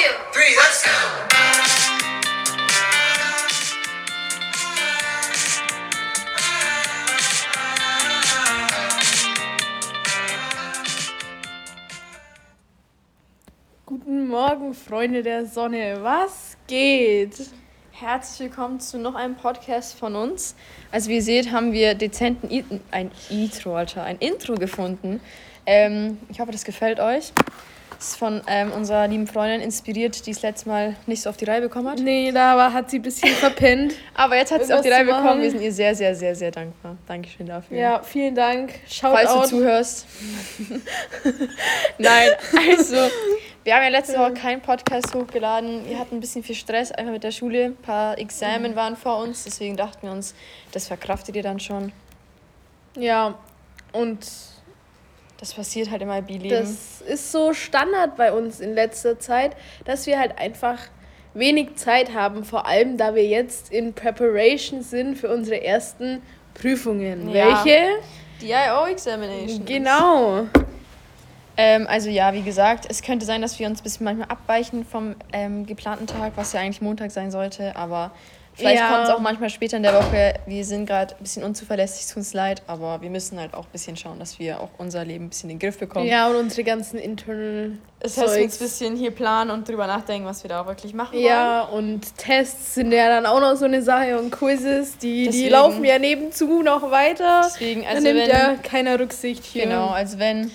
two, three, let's go. Guten Morgen, Freunde der Sonne. Was geht? Herzlich willkommen zu noch einem Podcast von uns. Also wie ihr seht, haben wir dezenten I ein Intro, Alter, ein Intro gefunden. Ähm, ich hoffe, das gefällt euch. Ist von ähm, unserer lieben Freundin inspiriert, die es letztes Mal nicht so auf die Reihe bekommen hat. Nee, da war, hat sie ein bisschen verpennt. Aber jetzt hat sie es auf die Reihe bekommen. Wir sind ihr sehr, sehr, sehr, sehr dankbar. Dankeschön dafür. Ja, vielen Dank. Falls du Shoutout. zuhörst. Nein, also, wir haben ja letzte Woche keinen Podcast hochgeladen. Wir hatten ein bisschen viel Stress einfach mit der Schule. Ein paar Examen waren vor uns. Deswegen dachten wir uns, das verkraftet ihr dann schon. Ja, und Das passiert halt im IB-Leben. das ist so Standard bei uns in letzter Zeit, dass wir halt einfach wenig Zeit haben, vor allem da wir jetzt in Preparation sind für unsere ersten Prüfungen. Ja. Welche? Die IO-Examination. Genau. Ähm, also ja, wie gesagt, es könnte sein, dass wir uns ein bisschen manchmal abweichen vom ähm, geplanten Tag, was ja eigentlich Montag sein sollte. Aber vielleicht Ja. kommt es auch manchmal später in der Woche. Wir sind gerade ein bisschen unzuverlässig, es tut uns leid. Aber wir müssen halt auch ein bisschen schauen, dass wir auch unser Leben ein bisschen in den Griff bekommen. Ja, und unsere ganzen internal Das heißt, wir uns ein bisschen hier planen und drüber nachdenken, was wir da auch wirklich machen wollen. Ja, und Tests sind ja dann auch noch so eine Sache und Quizzes, die, die laufen ja nebenzu noch weiter. Deswegen, da also nimmt wenn, ja keiner Rücksicht hier. genau, also wenn,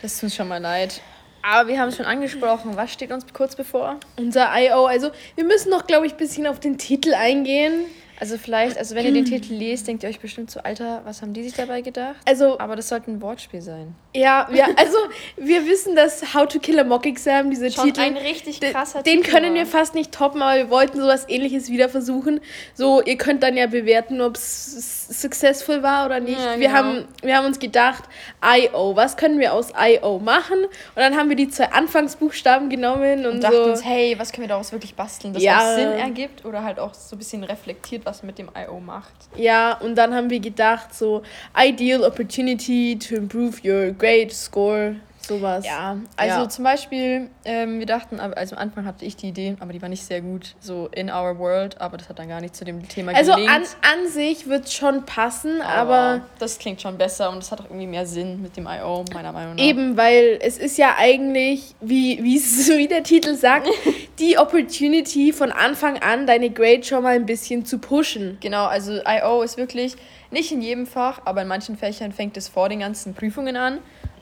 das tut uns schon mal leid. Aber wir haben es schon angesprochen. Was steht uns kurz bevor? Unser I.O. Also, wir müssen noch, glaube ich, ein bisschen auf den Titel eingehen. Also vielleicht, also wenn ihr den Titel lest, denkt ihr euch bestimmt so, Alter, was haben die sich dabei gedacht? Also, Aber das sollte ein Wortspiel sein. ja, wir, also, wir wissen, dass How to Kill a Mock Exam, dieser Schon Titel. ein richtig krasser Den Titel können wir fast nicht toppen, aber wir wollten sowas ähnliches wieder versuchen. So, ihr könnt dann ja bewerten, ob es successful war oder nicht. Ja, wir, genau. haben, wir haben uns gedacht, I.O., was können wir aus I.O. machen? Und dann haben wir die zwei Anfangsbuchstaben genommen und, Und dachten so. uns, hey, was können wir daraus wirklich basteln, das Ja. auch Sinn ergibt oder halt auch so ein bisschen reflektiert, was mit dem I.O. macht. Ja, und dann haben wir gedacht, so, ideal opportunity to improve your grade, score, sowas. Ja, also Ja. zum Beispiel, ähm, wir dachten, aber- also am Anfang hatte ich die Idee, aber die war nicht sehr gut, so in our world, aber das hat dann gar nicht zu dem Thema Also gelingt. an, an sich wird es schon passen, aber das klingt schon besser und es hat auch irgendwie mehr Sinn mit dem I.O., meiner Meinung nach. eben, weil es ist ja eigentlich, wie, wie es- wie der Titel sagt, die Opportunity von Anfang an, deine Grade schon mal ein bisschen zu pushen. Genau, also I.O. ist wirklich nicht in jedem Fach, aber in manchen Fächern fängt es vor den ganzen Prüfungen an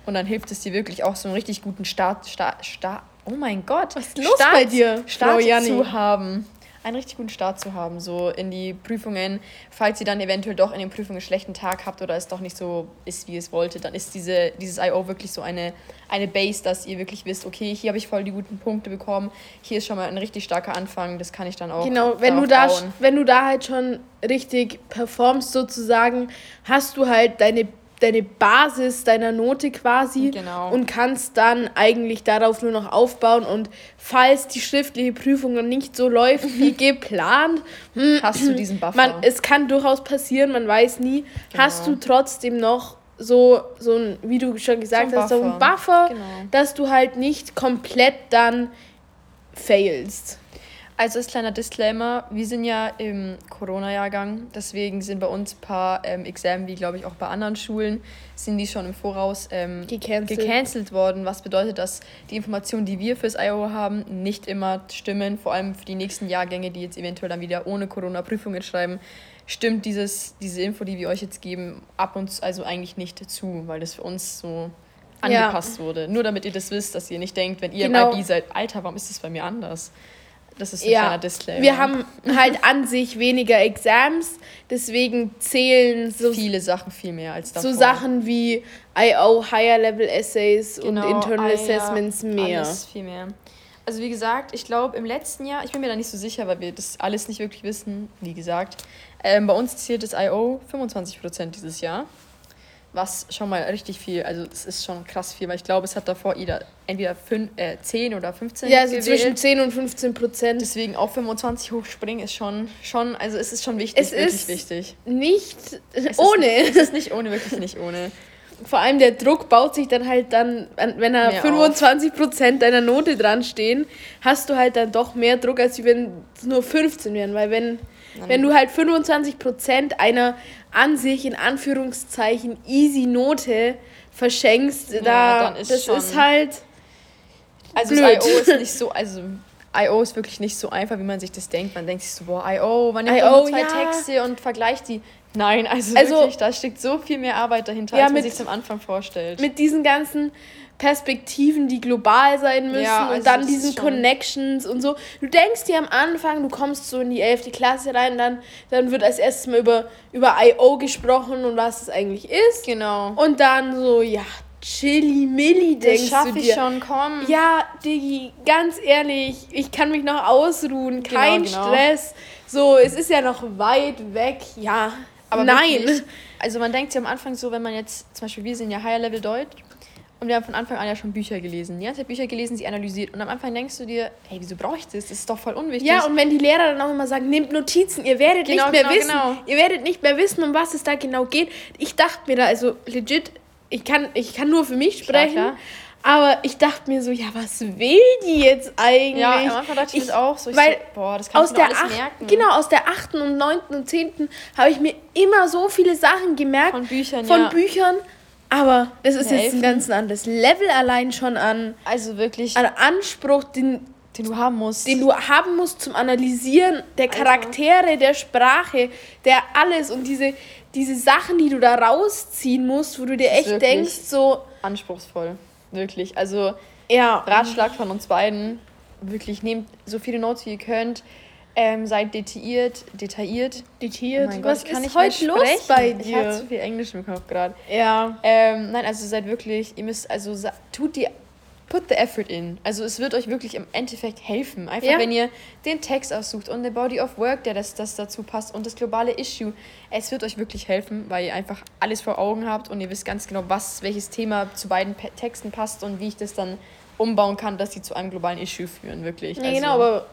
und dann hilft es dir wirklich auch so einen richtig guten Start, Start, Start oh mein Gott, was ist los bei dir, Start Janni? zu haben. Einen richtig guten Start zu haben, so in die Prüfungen. Falls ihr dann eventuell doch in den Prüfungen einen schlechten Tag habt oder es doch nicht so ist, wie ihr es wolltet, dann ist diese, dieses I.O. wirklich so eine, eine Base, dass ihr wirklich wisst, okay, hier habe ich voll die guten Punkte bekommen, hier ist schon mal ein richtig starker Anfang, das kann ich dann auch Genau, wenn du, da, bauen. wenn du da halt schon richtig performst sozusagen, hast du halt deine, deine Basis deiner Note quasi Genau. und kannst dann eigentlich darauf nur noch aufbauen und falls die schriftliche Prüfung noch nicht so läuft wie geplant, hm, Hast du diesen Buffer? man, es kann durchaus passieren, man weiß nie, hast du Genau. trotzdem noch so, so ein, wie du schon gesagt So hast, so ein Buffer. Buffer, Genau. dass du halt nicht komplett dann failst. Also als kleiner Disclaimer, wir sind ja im Corona-Jahrgang, deswegen sind bei uns ein paar ähm, Examen, wie glaube ich auch bei anderen Schulen, sind die schon im Voraus ähm, Gecancelt. gecancelt worden, was bedeutet, dass die Informationen, die wir fürs IO haben, nicht immer stimmen, vor allem für die nächsten Jahrgänge, die jetzt eventuell dann wieder ohne Corona Prüfungen schreiben, stimmt dieses, diese Info, die wir euch jetzt geben, ab und zu, also eigentlich nicht zu, weil das für uns so Ja. angepasst wurde. Nur damit ihr das wisst, dass ihr nicht denkt, wenn ihr Genau. im IB seid, Alter, warum ist das bei mir anders? Das ist ein Ja, kleiner Disclaimer. Wir haben halt an sich weniger Exams, deswegen zählen so, viele Sachen viel mehr als davor. so Sachen wie IO, Higher Level Essays Genau, und Internal ja, Assessments mehr. Alles viel mehr. Also wie gesagt, ich glaube im letzten Jahr, ich bin mir da nicht so sicher, weil wir das alles nicht wirklich wissen, wie gesagt. Ähm, bei uns zählt das IO 25% dieses Jahr. Was schon mal richtig viel, also es ist schon krass viel, weil ich glaube, es hat davor jeder entweder fün, äh, 10 oder 15 Ja, also gewählt. zwischen 10 und 15 Prozent. Deswegen auf 25 hochspringen ist schon, schon, also es ist schon wichtig, Es wirklich ist wichtig. Nicht Es ohne. Ist, es ist nicht ohne, wirklich nicht ohne. vor allem der Druck baut sich dann halt dann, an- wenn da Mehr 25% deiner Note dran stehen, hast du halt dann doch mehr Druck, als wenn es nur 15 wären. Weil wenn, wenn du halt 25% einer an sich in Anführungszeichen easy Note verschenkst, da dann ist das ist halt. Also Blöd. das IO ist nicht so, also IO ist wirklich nicht so einfach, wie man sich das denkt. Man denkt sich so, boah, IO, man nimmt IO, zwei ja. Texte und vergleicht die. Nein, also, Also- wirklich, da steckt so viel mehr Arbeit dahinter, Ja, als man sich am Anfang vorstellt. mit diesen ganzen Perspektiven, die global sein müssen Ja, also und dann diesen Connections und so. Du denkst dir am Anfang, du kommst so in die 11. Klasse rein, dann, dann wird als erstes mal über, über I.O. gesprochen und was es eigentlich ist. genau. Und dann so, ja, chilly milli Das denkst du schaffe ich dir. schon, komm. Ja, Diggi, ganz ehrlich, ich kann mich noch ausruhen, kein genau. Stress. So, es ist ja noch weit weg, ja. Aber nein. Wirklich, also man denkt sich am Anfang so, wenn man jetzt, zum Beispiel wir sind ja Higher Level Deutsch und wir haben von Anfang an ja schon Bücher gelesen. Die ganze Zeit Bücher gelesen, sie analysiert. Und am Anfang denkst du dir, hey, wieso brauche ich das? Das ist doch voll unwichtig. Ja, und wenn die Lehrer dann auch immer sagen, nehmt Notizen, ihr werdet Genau, nicht mehr genau, wissen, genau. ihr werdet nicht mehr wissen, um was es da genau geht. Ich dachte mir da, also legit, ich kann, ich kann nur für mich Klar, sprechen, klar. aber ich dachte mir so, ja, was will die jetzt eigentlich? ja, am Anfang dachte ich, das auch so. Ich weil so, boah, das kann aus ich mir der, alles merken. genau, aus der 8. und 9. und 10. habe ich mir immer so viele Sachen gemerkt Von Büchern, von ja. Büchern, aber das ist jetzt ein ganz anderes Level allein schon an, Also wirklich, an Anspruch, den, den du haben musst. den du haben musst zum Analysieren der Alter. Charaktere, der Sprache, der alles und diese, diese Sachen, die du da rausziehen musst, wo du dir echt denkst, so, anspruchsvoll. Wirklich. Also ja, Ratschlag von uns beiden. Wirklich, nehmt so viele Notes wie ihr könnt. Ähm, seid detailliert, detailliert. detailliert. Oh Gott, Was kann ist heute los sprechen. bei Ich habe zu dir? viel Englisch im Kopf gerade. Ja. Ähm, nein, also seid wirklich, ihr müsst, also tut die, put the effort in. Also es wird euch wirklich im Endeffekt helfen. Einfach Ja. wenn ihr den Text aussucht und the body of work, der das, das dazu passt und das globale Issue. Es wird euch wirklich helfen, weil ihr einfach alles vor Augen habt und ihr wisst ganz genau, was, welches Thema zu beiden Texten passt und wie ich das dann umbauen kann, dass sie zu einem globalen Issue führen, wirklich. Ja, Also- genau, aber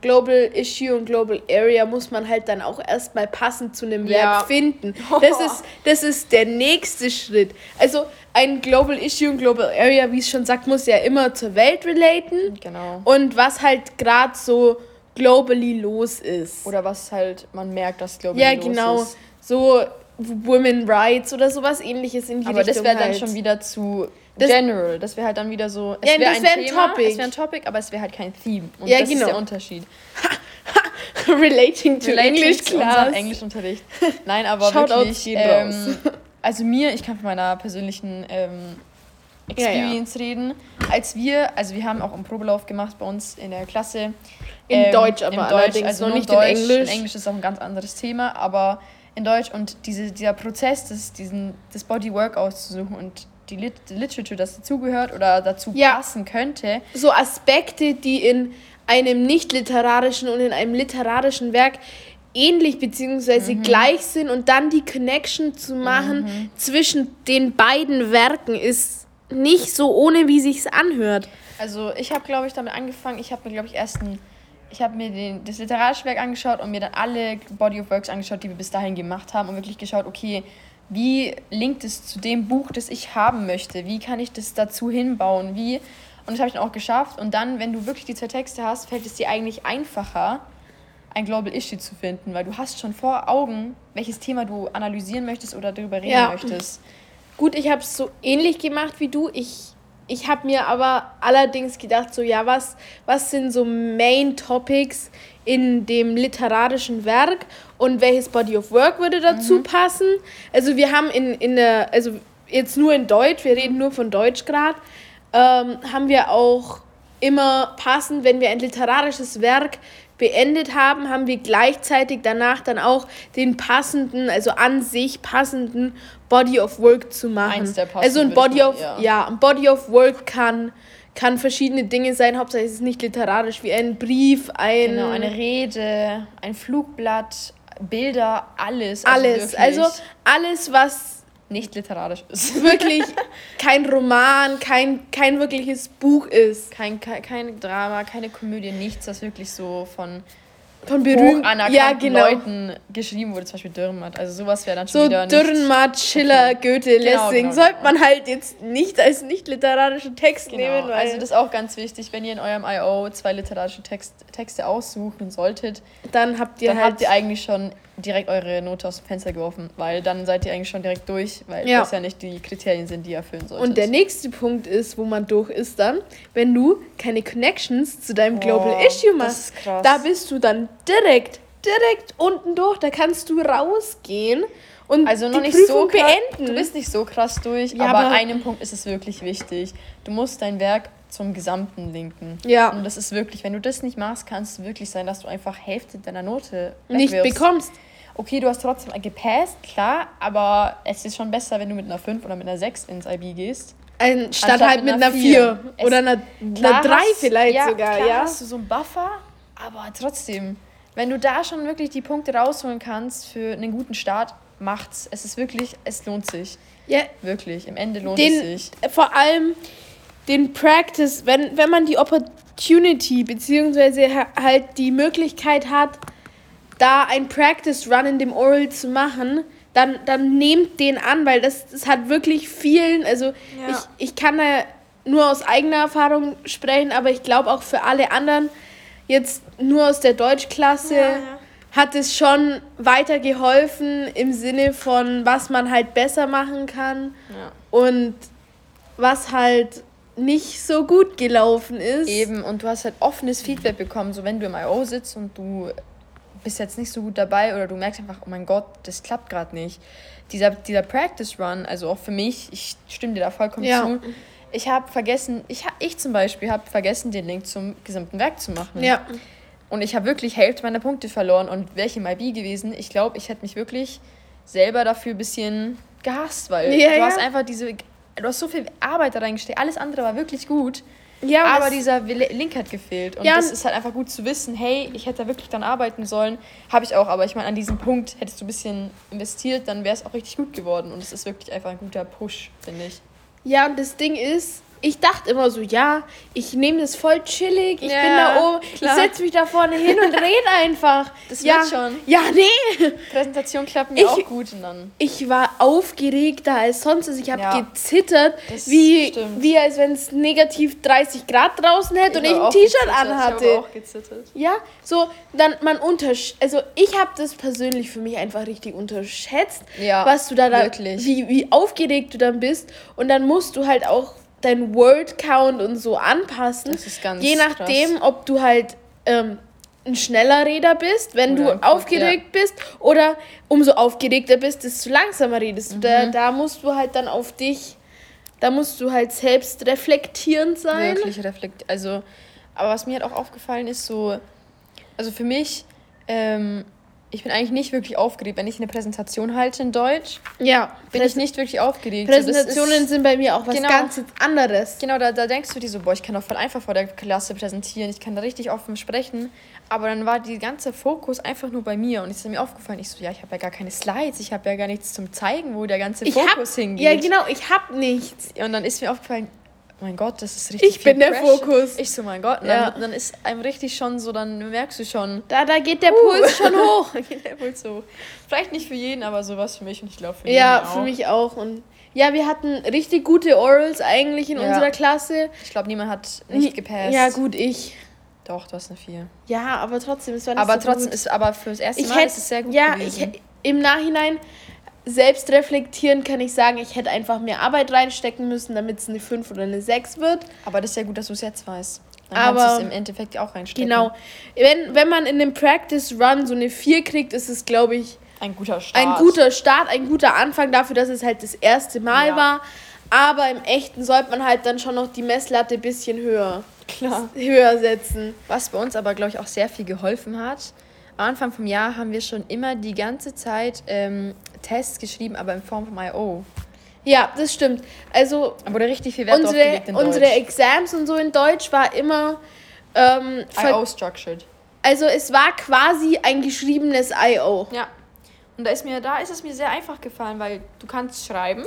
Global Issue und Global Area muss man halt dann auch erstmal passend zu einem Ja. Verb finden. Das ist, das ist der nächste Schritt. Also ein Global Issue und Global Area, wie es schon sagt, muss ja immer zur Welt relaten. Genau. Und was halt gerade so globally los ist. Oder was halt man merkt, dass global ja, los genau. ist. So Women Rights oder sowas ähnliches in die Aber Richtung das wäre dann halt. schon wieder zu Das- general. Das wäre halt dann wieder so. Es Ja, wäre das ein wär ein Thema, Topic. Es wäre ein Topic, aber es wäre halt kein Theme. Und Ja, das ist genau. der Unterschied. Relating to Relating English unserem Class. Englischunterricht. Nein, aber Shoutouts wirklich. Ähm, also mir, ich kann von meiner persönlichen ähm, Ja, ja. Experience reden. Als wir, also wir haben auch einen Probelauf gemacht bei uns in der Klasse. In Ähm, Deutsch aber in allerdings, also noch nicht in Deutsch. Englisch. In Englisch ist auch ein ganz anderes Thema, aber in Deutsch und diese, dieser Prozess, das, diesen, das Bodywork auszusuchen und die, Lit die Literature, das dazugehört oder dazu Ja. passen könnte. so Aspekte, die in einem nicht literarischen und in einem literarischen Werk ähnlich beziehungsweise gleich sind und dann die Connection zu machen zwischen den beiden Werken ist nicht so ohne wie sich's anhört. Also ich habe, glaube ich, damit angefangen. Ich habe mir, glaube ich, erst ein, ich habe mir den, das literarische Werk angeschaut und mir dann alle Body of Works angeschaut, die wir bis dahin gemacht haben und wirklich geschaut, okay, wie linkt es zu dem Buch, das ich haben möchte? Wie kann ich das dazu hinbauen? Wie? Und das habe ich dann auch geschafft. Und dann, wenn du wirklich die zwei Texte hast, fällt es dir eigentlich einfacher, ein Global Issue zu finden, weil du hast schon vor Augen, welches Thema du analysieren möchtest oder darüber reden Ja. möchtest. Gut, ich habe es so ähnlich gemacht wie du. Ich, ich habe mir aber allerdings gedacht, so ja, was, was sind so Main Topics in dem literarischen Werk und welches Body of Work würde dazu passen? Also wir haben in, in der, also jetzt nur in Deutsch, wir reden nur von Deutsch gerade, ähm, haben wir auch immer passend, wenn wir ein literarisches Werk beendet haben, haben wir gleichzeitig danach dann auch den passenden, also an sich passenden Body of Work zu machen. Also ein Body of, ja. ja, ein Body of Work kann, kann verschiedene Dinge sein, hauptsächlich ist es nicht literarisch, wie ein Brief, ein... Genau, eine Rede, ein Flugblatt, Bilder, alles. alles, wirklich also alles, was nicht literarisch ist. wirklich kein Roman, kein, kein wirkliches Buch ist. Kein, kein, kein Drama, keine Komödie, nichts, das wirklich so von von berühmten ja, genau. Leuten geschrieben wurde, zum Beispiel Dürrenmatt. Also sowas wäre dann schon So wieder. Dürrenmatt, Schiller, Okay. Goethe, Genau, Lessing genau, sollte genau. man halt jetzt nicht als nicht literarischen Text Genau, nehmen, also das ist auch ganz wichtig, wenn ihr in eurem I.O. zwei literarische Text, Texte aussuchen solltet, dann habt ihr dann halt habt ihr eigentlich schon direkt eure Note aus dem Fenster geworfen, weil dann seid ihr eigentlich schon direkt durch, weil Ja. das ja nicht die Kriterien sind, die ihr erfüllen solltet. Und der nächste Punkt ist, wo man durch ist dann, wenn du keine Connections zu deinem Global Boah, Issue machst. Da bist du dann direkt, direkt unten durch. Da kannst du rausgehen und also noch die nicht Prüfung so krass, beenden. Du bist nicht so krass durch, Ja, aber aber- an einem Punkt ist es wirklich wichtig. Du musst dein Werk zum Gesamten linken. Ja. Und das ist wirklich, wenn du das nicht machst, kann es wirklich sein, dass du einfach Hälfte deiner Note nicht bekommst. Okay, du hast trotzdem gepasst, klar, aber es ist schon besser, wenn du mit einer 5 oder mit einer 6 ins IB gehst. Ein, statt Anstatt halt mit mit einer einer 4 vier. oder einer, einer 3 hast- vielleicht ja, sogar, klar ja. hast du so einen Buffer, aber trotzdem, wenn du da schon wirklich die Punkte rausholen kannst für einen guten Start, macht's. Es ist wirklich, es lohnt sich. ja. Wirklich, im Ende lohnt es Den, sich. vor allem den Practice, wenn, wenn man die Opportunity beziehungsweise ha- halt die Möglichkeit hat, da ein Practice Run in dem Oral zu machen, dann, dann nehmt den an, weil das, das hat wirklich vielen, also ich, ich kann da nur aus eigener Erfahrung sprechen, aber ich glaube auch für alle anderen, jetzt nur aus der Deutschklasse, hat es schon weiter geholfen im Sinne von, was man halt besser machen kann Ja. und was halt nicht so gut gelaufen ist. Eben, und du hast halt offenes Feedback bekommen, so wenn du im I.O. sitzt und du bist jetzt nicht so gut dabei oder du merkst einfach, oh mein Gott, das klappt gerade nicht. Dieser, dieser Practice Run, also auch für mich, ich stimme dir da vollkommen Ja. zu. Ich habe vergessen, ich, ich zum Beispiel habe vergessen, den Link zum gesamten Werk zu machen. Ja, Und ich habe wirklich Hälfte meiner Punkte verloren. Und wäre ich im IB gewesen, ich glaube, ich hätte mich wirklich selber dafür ein bisschen gehasst, weil Ja, du ja. hast einfach diese, du hast so viel Arbeit da reingesteckt. Alles andere war wirklich gut. ja Aber dieser Link hat gefehlt. Und Ja, das ist halt einfach gut zu wissen, hey, ich hätte da wirklich dran arbeiten sollen. Habe ich auch, aber ich meine, an diesem Punkt hättest du ein bisschen investiert, dann wäre es auch richtig gut geworden. Und es ist wirklich einfach ein guter Push, finde ich. Ja, und das Ding ist, ich dachte immer so, ja, ich nehme das voll chillig, ich Ja, bin da oben, klar. ich setze mich da vorne hin und rede einfach. Das ja, wird schon. Ja, nee. Präsentation klappt mir Ich- auch gut und dann. Ich war aufgeregter als sonst. Also ich habe Ja. gezittert, wie, stimmt. wie als wenn es negativ 30 Grad draußen hätte und ich ein T-Shirt. Ich anhatte. habe auch gezittert. Ja, so, dann man untersch... Also ich habe das persönlich für mich einfach richtig unterschätzt, Ja, was du da, da wirklich. wie, wie aufgeregt du dann bist. Und dann musst du halt auch deinen Word Count und so anpassen. Das ist ganz Je nachdem, ob du halt ähm, ein schneller Redner bist, wenn Oder du aufgeregt bist, oder umso aufgeregter bist, desto langsamer redest du. Mhm. Da, da musst du halt dann auf dich, da musst du halt selbst reflektierend sein. Wirklich reflektiert. Also, aber was mir halt auch aufgefallen ist, so, also für mich, ähm, ich bin eigentlich nicht wirklich aufgeregt, wenn ich eine Präsentation halte in Deutsch, Ja, bin ich nicht wirklich aufgeregt. Präsentationen ist- sind bei mir auch was Genau. ganz anderes. Genau, da, da denkst du dir so, boah, ich kann doch voll einfach vor der Klasse präsentieren, ich kann da richtig offen sprechen. Aber dann war die ganze Fokus einfach nur bei mir und es ist mir aufgefallen, ich so, ja, ich habe ja gar keine Slides, ich habe ja gar nichts zum Zeigen, wo der ganze Ich hab, Fokus hingeht. ja genau, ich hab nichts. Und dann ist mir aufgefallen, mein Gott, das ist richtig Ich bin der Pressure. Fokus. Ich so, mein Gott, und Ja. dann, dann ist einem richtig schon so, dann merkst du schon, Da, da geht der Puls schon hoch. Dann geht der Puls so. Vielleicht nicht für jeden, aber sowas für mich und ich glaube für Ja, jeden auch. für mich auch. Und ja, wir hatten richtig gute Orals eigentlich in Ja. unserer Klasse. Ich glaube, niemand hat nicht Nie- gepasst. Ja, gut, ich. Doch, du hast eine 4. Ja, aber trotzdem, es war nicht Aber so trotzdem gut. ist, aber fürs erste ich Mal hätte, ist es sehr gut ja, gewesen. ich im Nachhinein selbst reflektieren kann ich sagen, ich hätte einfach mehr Arbeit reinstecken müssen, damit es eine 5 oder eine 6 wird. aber das ist ja gut, dass du es jetzt weißt. Dann Aber- kannst du es im Endeffekt auch reinstecken. Genau. Wenn, wenn man in dem Practice Run so eine 4 kriegt, ist es, glaube ich, Ein guter Start. ein guter Start, ein guter Anfang dafür, dass es halt das erste Mal Ja. war. Aber im Echten sollte man halt dann schon noch die Messlatte ein bisschen höher, Klar. höher setzen. Was bei uns aber, glaube ich, auch sehr viel geholfen hat. Anfang vom Jahr haben wir schon immer die ganze Zeit ähm, Tests geschrieben, aber in Form von I.O. Ja, das stimmt. Also wurde richtig viel Wert unsere, in unsere Deutsch. Exams und so in Deutsch war immer. Ähm, I.O. structured. also es war quasi ein geschriebenes I.O. Ja. Und da ist mir, da ist es mir sehr einfach gefallen, weil du kannst schreiben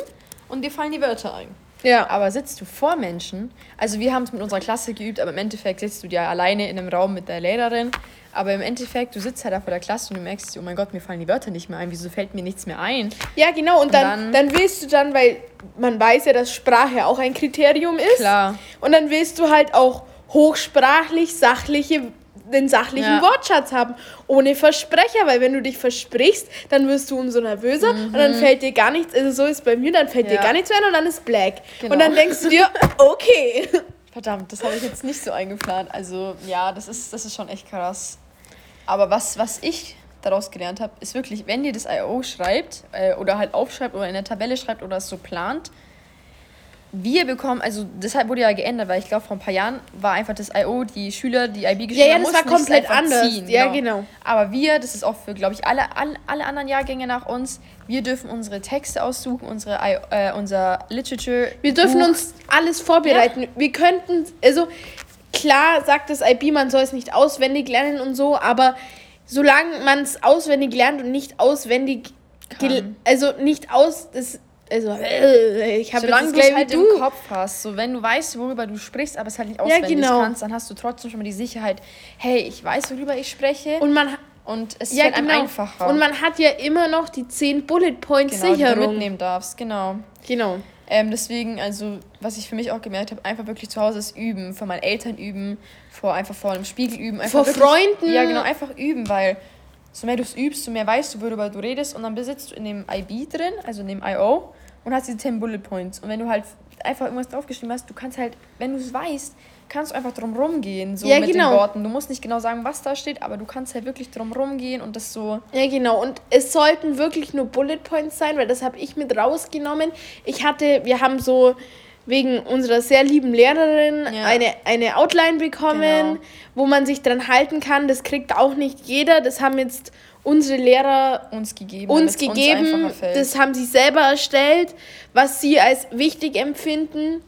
und dir fallen die Wörter ein. Ja. Aber sitzt du vor Menschen, also wir haben es mit unserer Klasse geübt, aber im Endeffekt sitzt du ja alleine in einem Raum mit der Lehrerin. Aber im Endeffekt, du sitzt halt da vor der Klasse und du merkst, oh mein Gott, mir fallen die Wörter nicht mehr ein, wieso fällt mir nichts mehr ein? Ja, genau. Und dann, dann- dann, willst du dann, weil man weiß ja, dass Sprache auch ein Kriterium ist. Klar. Und dann willst du halt auch hochsprachlich, sachliche, den sachlichen Ja. Wortschatz haben. Ohne Versprecher, weil wenn du dich versprichst, dann wirst du umso nervöser und dann fällt dir gar nichts, also so ist bei mir, dann fällt dir Mhm. Ja. gar nichts mehr ein und dann ist Black. Genau. Und dann denkst du dir, okay. Verdammt, das habe ich jetzt nicht so eingeplant. Also ja, das ist, das ist schon echt krass. Aber was, was ich daraus gelernt habe, ist wirklich, wenn ihr das I.O. schreibt äh, oder halt aufschreibt oder in der Tabelle schreibt oder es so plant, wir bekommen, also deshalb wurde ja geändert, weil ich glaube, vor ein paar Jahren war einfach das I.O., die Schüler, die IB geschrieben ja, haben, das war komplett anders. ziehen, Ja, genau. Aber wir, das ist auch für, glaube ich, alle, alle, alle anderen Jahrgänge nach uns, wir dürfen unsere Texte aussuchen, unsere, äh, unser Literature. Wir dürfen Buch. uns alles vorbereiten. Wir könnten, also klar sagt das IB, man soll es nicht auswendig lernen und so, aber solange man es auswendig lernt und nicht auswendig, also nicht aus, das, also äh, ich habe Solange jetzt du es halt du. im Kopf hast, so wenn du weißt, worüber du sprichst, aber es halt nicht auswendig genau. kannst, dann hast du trotzdem schon mal die Sicherheit, hey, ich weiß, worüber ich spreche und, Und man, es ist ja einem genau. einfacher. Und man hat ja immer noch die 10 Bullet Points genau, die du mitnehmen darfst, genau. Genau. Ähm, deswegen, also, was ich für mich auch gemerkt habe, einfach wirklich zu Hause ist üben, vor meinen Eltern üben, vor einfach vor einem Spiegel üben. Einfach Vor Freunden. Ja, genau, einfach üben, weil so mehr du es übst, so mehr weißt du, worüber du redest und dann besitzt du in dem IB drin, also in dem IO und hast diese 10 Bullet Points. Und wenn du halt einfach irgendwas draufgeschrieben hast, du kannst halt, wenn du es weißt, kannst du einfach drum rumgehen, so Ja, mit genau. den Worten. Du musst nicht genau sagen, was da steht, aber du kannst halt wirklich drum rumgehen und das so. Ja, genau. Und es sollten wirklich nur Bullet Points sein, weil das habe ich mit rausgenommen. Ich hatte, wir haben so wegen unserer sehr lieben Lehrerin Ja. eine, eine Outline bekommen, Genau. wo man sich dran halten kann. Das kriegt auch nicht jeder. Das haben jetzt unsere Lehrer Uns gegeben. uns gegeben. fällt. das haben sie selber erstellt, was sie als wichtig empfinden.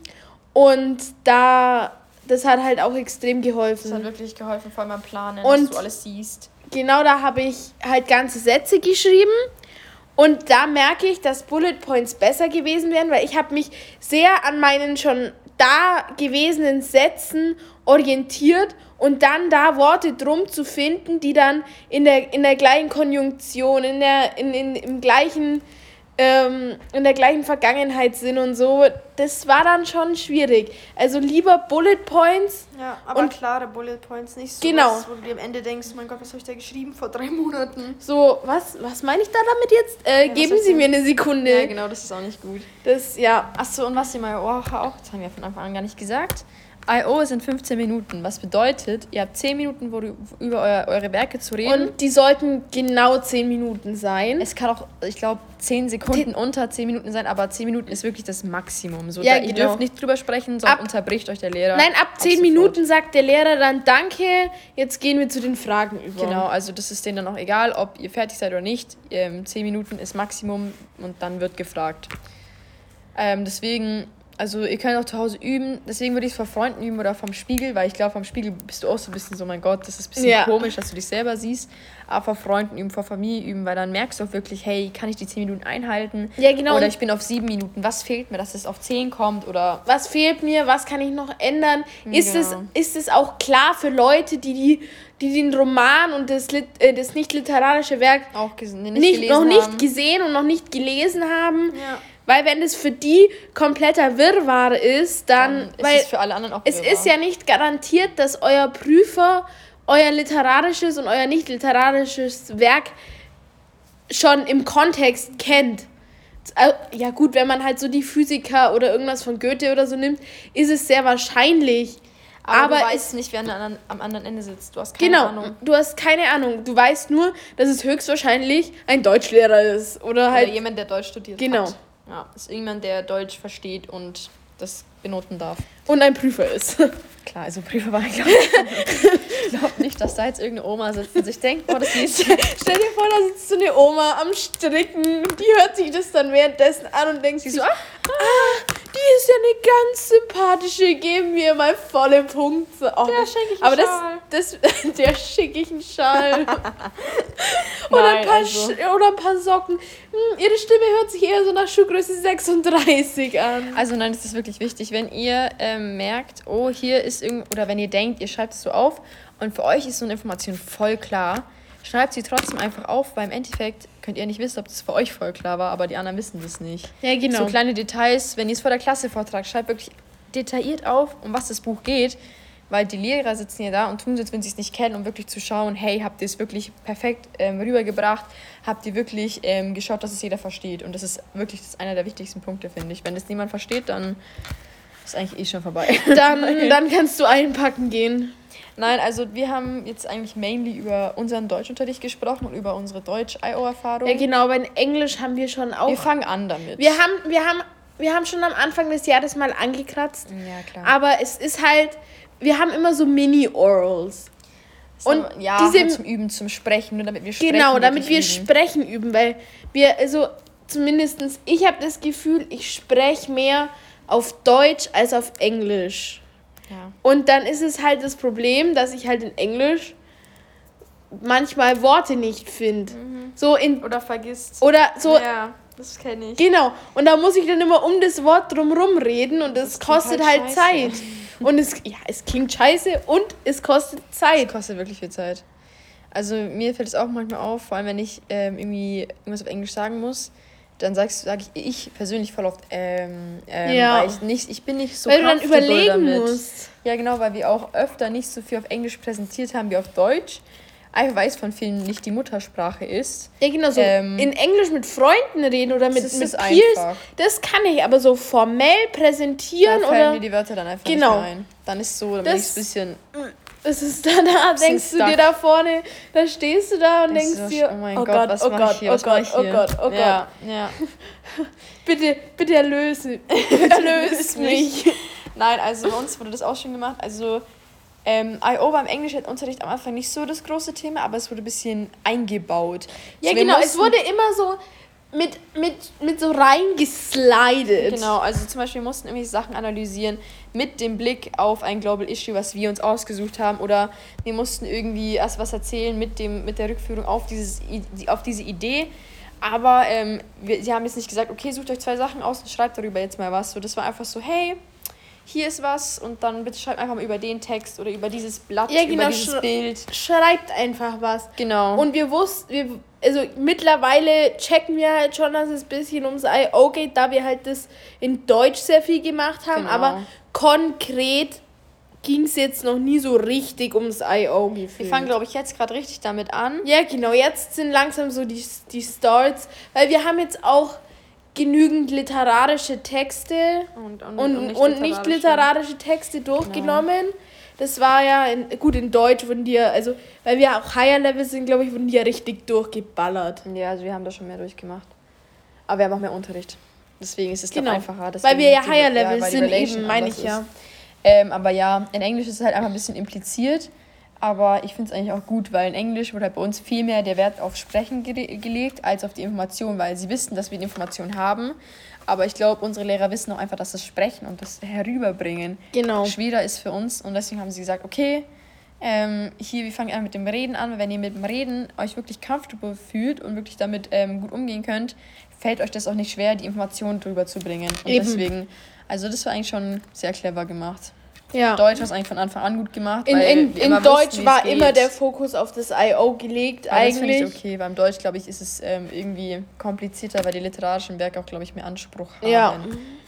Und da, das hat halt auch extrem geholfen. das hat wirklich geholfen, vor allem beim Planen, Und- dass du alles siehst. genau da habe ich halt ganze Sätze geschrieben. Und da merke ich, dass Bullet Points besser gewesen wären, weil ich habe mich sehr an meinen schon da gewesenen Sätzen orientiert und dann da Worte drum zu finden, die dann in der, in der gleichen Konjunktion, in der, in, in, im gleichen, ähm, in der gleichen Vergangenheit sind und so, das war dann schon schwierig. Also lieber Bullet Points Ja, aber Und- klare Bullet Points, nicht so Genau. was, wo du dir am Ende denkst, mein Gott, was habe ich da geschrieben vor drei Monaten? So, was, was meine ich da damit jetzt? Äh, was geben Sie mir eine Sekunde. Ja, genau, das ist auch nicht gut. Das, ja. Achso, und was ihr mal auch, auch, das haben wir von Anfang an gar nicht gesagt. I.O. sind 15 Minuten, was bedeutet, ihr habt 10 Minuten, wo du, über euer, eure Werke zu reden. Und die sollten genau 10 Minuten sein. es kann auch, ich glaube, 10 Sekunden unter 10 Minuten sein, aber 10 Minuten ist wirklich das Maximum. So, Ja, da, Ihr genau. dürft nicht drüber sprechen, sonst Ab- unterbricht euch der Lehrer. Nein, ab 10 sofort. Minuten sagt der Lehrer dann Danke, jetzt gehen wir zu den Fragen über. Genau, also das ist denen dann auch egal, ob ihr fertig seid oder nicht. Ähm, 10 Minuten ist Maximum und dann wird gefragt. Ähm, deswegen, also ihr könnt auch zu Hause üben. Deswegen würde ich es vor Freunden üben oder vom Spiegel, weil ich glaube, vom Spiegel bist du auch so ein bisschen so, mein Gott, das ist ein bisschen Ja. komisch, dass du dich selber siehst. Aber vor Freunden üben, vor Familie üben, weil dann merkst du auch wirklich, hey, kann ich die 10 Minuten einhalten? Ja, genau. Oder Und- ich bin auf 7 Minuten. Was fehlt mir, dass es auf 10 kommt? Oder Was fehlt mir? Was kann ich noch ändern? Ist, es, Genau. ist es auch klar für Leute, die, die, die den Roman und das, Lit, äh, das nicht literarische Werk auch nicht, nicht, noch nicht haben? gesehen und noch nicht gelesen haben? Ja. Weil wenn es für die kompletter Wirrwarr ist, dann, Dann ist weil es für alle anderen auch es Wirrwarr. ist ja nicht garantiert, dass euer Prüfer euer literarisches und euer nicht literarisches Werk schon im Kontext kennt. Äh, Ja gut, wenn man halt so die Physiker oder irgendwas von Goethe oder so nimmt, ist es sehr wahrscheinlich. Aber, Aber du weißt nicht, wer an am anderen Ende sitzt. Du hast keine Genau, Ahnung. du hast keine Ahnung. Du weißt nur, dass es höchstwahrscheinlich ein Deutschlehrer ist. Oder halt Oder jemand, der Deutsch studiert Genau. hat. Ja, ist irgendjemand, der Deutsch versteht und das benoten darf. und ein Prüfer ist. Klar, also Prüfer war ich glaube ich glaub nicht, dass da jetzt irgendeine Oma sitzt und sich denkt, boah, das liest Stell dir vor, da sitzt so eine Oma am Stricken, die hört sich das dann währenddessen an und denkt sich so, ah, die ist ist ja eine ganz sympathische, geben wir mal volle Punkte. Oh, Der schenke ich einen aber Schal. das, das, der schicke ich einen Schal. oder, ein Nein, paar also- oder ein paar Socken. Hm, ihre Stimme hört sich eher so nach Schuhgröße 36 an. Also nein, das ist wirklich wichtig. Wenn ihr ähm, merkt, oh, hier ist irgend oder wenn ihr denkt, ihr schreibt es so auf und für euch ist so eine Information voll klar, schreibt sie trotzdem einfach auf, weil im Endeffekt könnt ihr nicht wissen, ob das für euch voll klar war, aber die anderen wissen das nicht. Ja, genau. So kleine Details, wenn ihr es vor der Klasse vortragt, schreibt wirklich detailliert auf, um was das Buch geht, weil die Lehrer sitzen ja da und tun so, als wenn sie es nicht kennen, um wirklich zu schauen, hey, habt ihr es wirklich perfekt ähm, rübergebracht? Habt ihr wirklich ähm, geschaut, dass es jeder versteht? Und das ist wirklich das einer der wichtigsten Punkte, finde ich. Wenn es niemand versteht, dann ist eigentlich eh schon vorbei. Dann, dann kannst du einpacken gehen. Nein, also wir haben jetzt eigentlich mainly über unseren Deutschunterricht gesprochen und über unsere Deutsch-IO-Erfahrung. Ja, genau, aber in Englisch haben wir schon auch. Wir fangen an damit. Wir haben, wir haben, wir haben schon am Anfang des Jahres mal angekratzt. ja, klar. Aber es ist halt, wir haben immer so Mini-Orals. und und ja, diese- halt zum Üben, zum Sprechen, nur damit wir sprechen. Genau, damit wir üben. sprechen üben, weil wir, also zumindestens ich habe das Gefühl, ich spreche mehr auf Deutsch als auf Englisch. Ja. Und dann ist es halt das Problem, dass ich halt in Englisch manchmal Worte nicht finde. So in Oder vergisst. oder so Ja, das kenne ich. Genau. Und da muss ich dann immer um das Wort drumrum reden und das, kostet halt halt. Zeit. Und es, ja, es klingt scheiße und es kostet Zeit. Das kostet wirklich viel Zeit. Also mir fällt es auch manchmal auf, vor allem wenn ich ähm, irgendwie irgendwas auf Englisch sagen muss, dann sagst sage ich ich persönlich voll oft ähm, ähm, Ja. weil ich nicht ich bin nicht so weil du dann überlegen damit. musst. Ja, genau, weil wir auch öfter nicht so viel auf Englisch präsentiert haben wie auf Deutsch. Einfach weil es von vielen nicht die Muttersprache ist. Ja, genau, so Ähm, in Englisch mit Freunden reden oder mit, Das mit Peers, einfach. das kann ich, aber so formell Da präsentieren fallen oder mir die Wörter dann einfach Genau. nicht ein. Dann ist so, dann bin ich Das- ein bisschen. Es ist danach, Bisschen denkst du stuck. dir da vorne, da stehst du da und denkst dir, oh mein oh Gott, oh mach ich Gott, oh Gott, oh? Gott, oh Gott, Ja, ja. bitte, bitte erlöse, erlöse mich. Nein, also bei uns wurde das auch schon gemacht. Also ähm, I.O. war im Englischunterricht am Anfang nicht so das große Thema, aber es wurde ein bisschen eingebaut. Ja, So, wir genau, es wurde immer so mit, mit, mit so reingeslidet. Genau, also zum Beispiel wir mussten irgendwelche Sachen analysieren mit dem Blick auf ein Global Issue, was wir uns ausgesucht haben. Oder wir mussten irgendwie erst was erzählen mit, dem, mit der Rückführung auf, dieses, auf diese Idee. Aber ähm, wir, sie haben jetzt nicht gesagt, okay, sucht euch zwei Sachen aus und schreibt darüber jetzt mal was. So, das war einfach so, hey, hier ist was und dann bitte schreibt einfach mal über den Text oder über dieses Blatt, Ja, genau, über dieses schre- Bild. Schreibt einfach was. Genau. Und wir wussten, wir, also mittlerweile checken wir halt schon, dass es ein bisschen ums I.O. geht, da wir halt das in Deutsch sehr viel gemacht haben, Genau. aber konkret ging es jetzt noch nie so richtig ums I.O. wir fangen, glaube ich, jetzt gerade richtig damit an. Ja, genau, jetzt sind langsam so die, die Starts, weil wir haben jetzt auch genügend literarische Texte Und, und, und, nicht, literarische Texte durchgenommen. Das war ja, in, gut, in Deutsch wurden die ja, also, weil wir auch Higher Level sind, glaube ich, wurden die ja richtig durchgeballert. Ja, also wir haben da schon mehr durchgemacht. Aber wir haben auch mehr Unterricht. Deswegen ist es Genau. genau. einfacher. Weil Deswegen wir ja Higher Level weil die sind, eben, meine ich ja. Ähm, aber ja, in Englisch ist es halt einfach ein bisschen impliziert. Aber ich finde es eigentlich auch gut, weil in Englisch wurde halt bei uns viel mehr der Wert auf Sprechen gele gelegt als auf die Information, weil sie wissen, dass wir die Information haben. Aber ich glaube, unsere Lehrer wissen auch einfach, dass das Sprechen und das Herüberbringen Genau. schwerer ist für uns. Und deswegen haben sie gesagt, okay, ähm, hier, wir fangen an mit dem Reden an. Wenn ihr mit dem Reden euch wirklich comfortable fühlt und wirklich damit ähm, gut umgehen könnt, fällt euch das auch nicht schwer, die Informationen drüber zu bringen. Und Eben. deswegen, also das war eigentlich schon sehr clever gemacht. Ja. Deutsch es eigentlich von Anfang an gut gemacht. In, weil in, in Deutsch wussten, war immer der Fokus auf das I.O. gelegt, Aber Das finde eigentlich. ich okay. Beim Deutsch, glaube ich, ist es ähm, irgendwie komplizierter, weil die literarischen Werke auch, glaube ich, mehr Anspruch haben. Ja.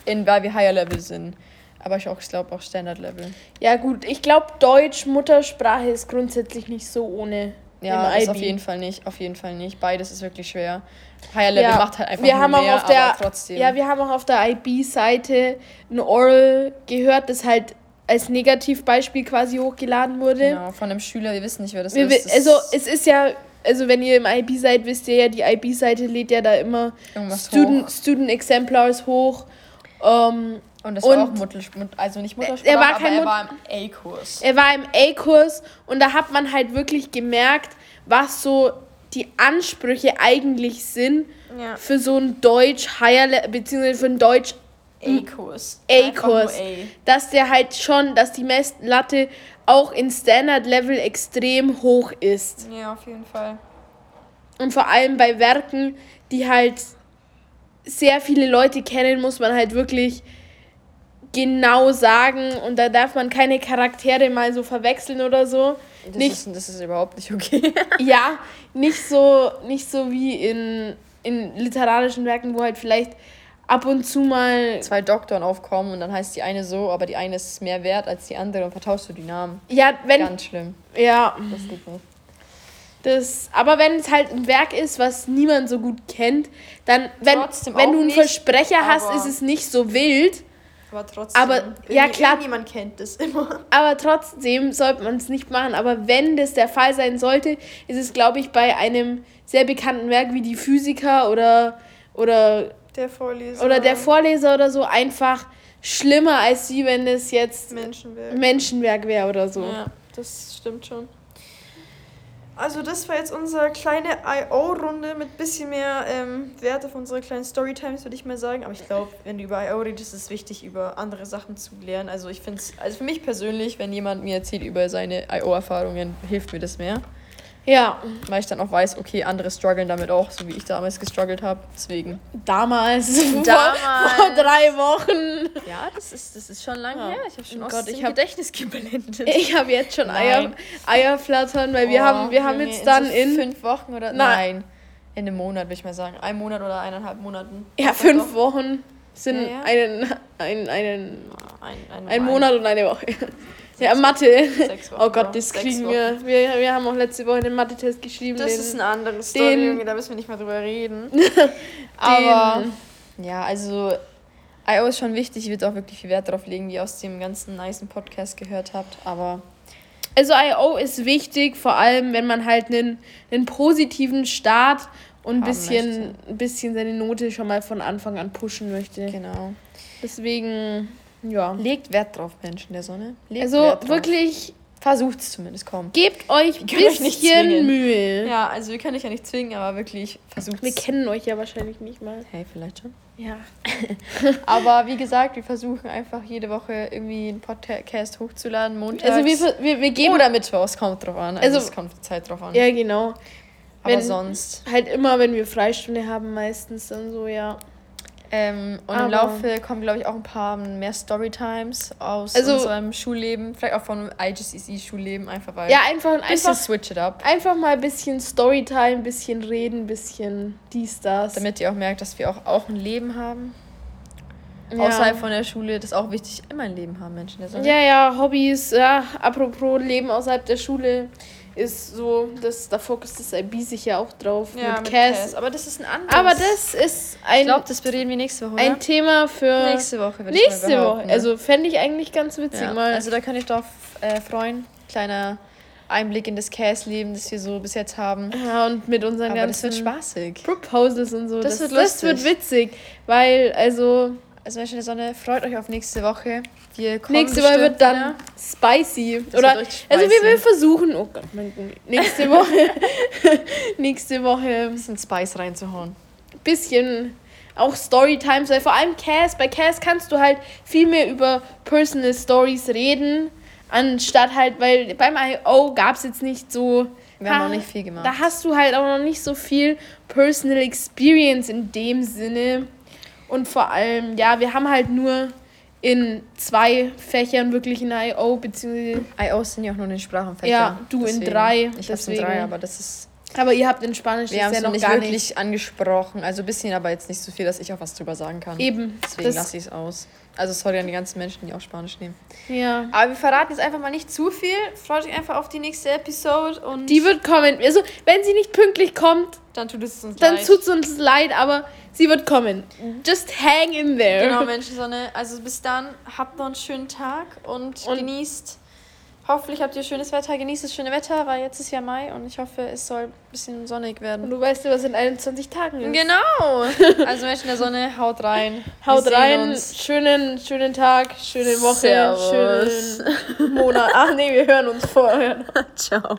In, weil wir Higher Level sind. Aber ich auch, ich glaube auch Standard Level. Ja, gut, ich glaube, Deutsch, Muttersprache ist grundsätzlich nicht so ohne. Ja, das IB. auf jeden Fall nicht. Auf jeden Fall nicht. Beides ist wirklich schwer. Higher Level Ja, macht halt einfach wir haben auch mehr, auf der, trotzdem. Ja, wir haben auch auf der IB-Seite ein Oral gehört, das halt als Negativbeispiel quasi hochgeladen wurde. genau, von einem Schüler, wir wissen nicht, wer das Wir, ist. also es ist ja, also wenn ihr im IB seid, wisst ihr ja, die IB-Seite lädt ja da immer irgendwas Student, hoch. Student Exemplars hoch. Ähm, Und das war auch und- Muttel, also nicht Muttersprache, er war aber er war im A-Kurs. er war im A-Kurs und da hat man halt wirklich gemerkt, was so die Ansprüche eigentlich sind Ja. für so ein Deutsch Higher Le- beziehungsweise für ein Deutsch A-Kurs. Nur A-Kurs. A. Dass der halt schon, dass die Messlatte auch in Standard-Level extrem hoch ist. Ja, auf jeden Fall. Und vor allem bei Werken, die halt sehr viele Leute kennen, muss man halt wirklich genau sagen. Und da darf man keine Charaktere mal so verwechseln oder so. Das, Nicht- ist, das ist überhaupt nicht okay. Ja, nicht so, nicht so wie in, in literarischen Werken, wo halt vielleicht ab und zu mal. Zwei Doktoren aufkommen und dann heißt die eine so, aber die eine ist mehr wert als die andere und vertauschst du die Namen. Ja, wenn. Ganz schlimm. Ja, Das geht nicht. das. Aber wenn es halt ein Werk ist, was niemand so gut kennt, dann, wenn, Trotzdem wenn du einen nicht, Versprecher hast, ist es nicht so wild. Aber trotzdem. Aber, ja, klar. Niemand kennt das immer. Aber trotzdem sollte man es nicht machen. Aber wenn das der Fall sein sollte, ist es, glaube ich, bei einem sehr bekannten Werk wie die Physiker oder, oder, Der Vorleser. oder der Vorleser oder so einfach schlimmer, als wie wenn es jetzt Menschenwerk. Menschenwerk wäre oder so. Ja, das stimmt schon. Also das war jetzt unsere kleine I.O.-Runde mit bisschen mehr ähm, Wert auf unsere kleinen Storytimes, würde ich mal sagen. Aber ich glaube, wenn du über I.O. redest, ist es wichtig, über andere Sachen zu lernen. Also ich finde es, also für mich persönlich, wenn jemand mir erzählt über seine I.O.-Erfahrungen, hilft mir das mehr. Ja, Weil ich dann auch weiß, okay, andere strugglen damit auch, so wie ich damals gestruggelt habe. Deswegen. damals, vor, Damals. vor drei Wochen. Ja, das ist, das ist schon lange Ja. her. Ich habe schon Oh aus Gott, ich hab- Gedächtnis geblendet. Ich habe jetzt schon Eier, Nein. Eierflattern, weil wir Oh, haben, wir haben jetzt dann so in, fünf Wochen oder Nein. nein, in einem Monat würde ich mal sagen, ein Monat oder eineinhalb Monaten. ja, fünf doch. Wochen sind Ja, ja. Einen, ein, einen, Ein, ein, ein Monat und eine Woche. Ja, Mathe. Oh Gott, das kriegen wir. wir. Wir haben auch letzte Woche den Mathe-Test geschrieben. Das den, ist eine andere Story, den- Junge, da müssen wir nicht mehr drüber reden. Aber ja, also I.O. ist schon wichtig, ich würde auch wirklich viel Wert darauf legen, wie ihr aus dem ganzen nicen Podcast gehört habt. Aber Also I.O. ist wichtig, vor allem wenn man halt einen, einen positiven Start und ein bisschen, ein bisschen seine Note schon mal von Anfang an pushen möchte. genau. Deswegen, ja. Legt Wert drauf, Menschen der Sonne. Legt Also wirklich, Versucht es zumindest, komm. gebt euch ein bisschen. Mühe. Ja, also wir können euch ja nicht zwingen, aber wirklich versucht Wir kennen euch ja wahrscheinlich nicht mal. Hey, vielleicht schon. Ja. Aber wie gesagt, wir versuchen einfach jede Woche irgendwie einen Podcast hochzuladen, montags. Also wir, wir, wir geben. Oder mittwochs, kommt drauf an. Also, Also- es kommt Zeit drauf an. Ja, genau. Aber wenn- sonst. Halt immer, wenn wir Freistunde haben, meistens dann so, ja. Ähm, und Aber- im Laufe kommen, glaube ich, auch ein paar mehr Storytimes aus Also- unserem Schulleben. Vielleicht auch von IGCC-Schulleben, einfach weil. Ja, einfach, ein bisschen einfach, switch it up. einfach mal ein bisschen Storytime, ein bisschen reden, ein bisschen dies, das. Damit ihr auch merkt, dass wir auch, auch ein Leben haben. ja. Außerhalb von der Schule. Das ist auch wichtig, immer ein Leben haben, Menschen. Ja, ja, Hobbys, ja, apropos Leben außerhalb der Schule ist so, das, da fokussiert das IB sich ja auch drauf Ja, mit, Cass. Aber das ist ein anderes. Aber das ist Ich ein, glaube, das bereden wir nächste Woche. ein oder? Thema für Nächste Woche, würde ich nächste mal Woche. ne? Also fände ich eigentlich ganz witzig ja. mal. Also da könnt ihr euch drauf äh, freuen. Kleiner Einblick in das Cass-Leben, das wir so bis jetzt haben. ja, und mit unseren Aber das wird ganzen spaßig. Proposals und so. Das Das, wird das wird witzig, weil, also, Also Menschen der Sonne, freut euch auf nächste Woche. Wir kommen nächste Woche wird dann wieder. spicy. Das Oder, wird richtig also wir, spicy. wir versuchen, oh Gott, mein nächste Woche, nächste Woche ein bisschen Spice reinzuhauen. bisschen auch Storytimes, weil vor allem Cass, bei Cass kannst du halt viel mehr über Personal Stories reden, anstatt halt, weil beim I.O. gab es jetzt nicht so. Wir haben ha- auch nicht viel gemacht. Da hast du halt auch noch nicht so viel Personal Experience in dem Sinne. Und vor allem, ja, wir haben halt nur in zwei Fächern wirklich in I.O. beziehungsweise. IOs sind ja auch nur in den Sprachenfächern. Ja, du in drei, Ich hab's in deswegen. drei, aber das ist. Aber ihr habt in Spanisch Wir das ja es noch nicht gar wirklich nicht. angesprochen. Also ein bisschen, aber jetzt nicht so viel, dass ich auch was drüber sagen kann. Eben. Deswegen lasse ich es aus. Also sorry an die ganzen Menschen, die auch Spanisch nehmen. ja. Aber wir verraten jetzt einfach mal nicht zu viel. Freut euch einfach auf die nächste Episode und Die wird kommen. Also, wenn sie nicht pünktlich kommt, dann tut es uns dann leid. tut's uns leid, aber sie wird kommen. Just hang in there. Genau, Menschensonne. Also bis dann, habt noch einen schönen Tag und, Und- genießt. Hoffentlich habt ihr schönes Wetter, genießt das schöne Wetter, weil jetzt ist ja Mai und ich hoffe, es soll ein bisschen sonnig Und werden. du weißt ja, was in 21 Tagen ist. Genau! Also Menschen der Sonne, haut rein. Haut Wir rein, schönen, schönen Tag, schöne Woche, Servus. schönen Monat. Ach nee, wir hören uns vorher. Ciao.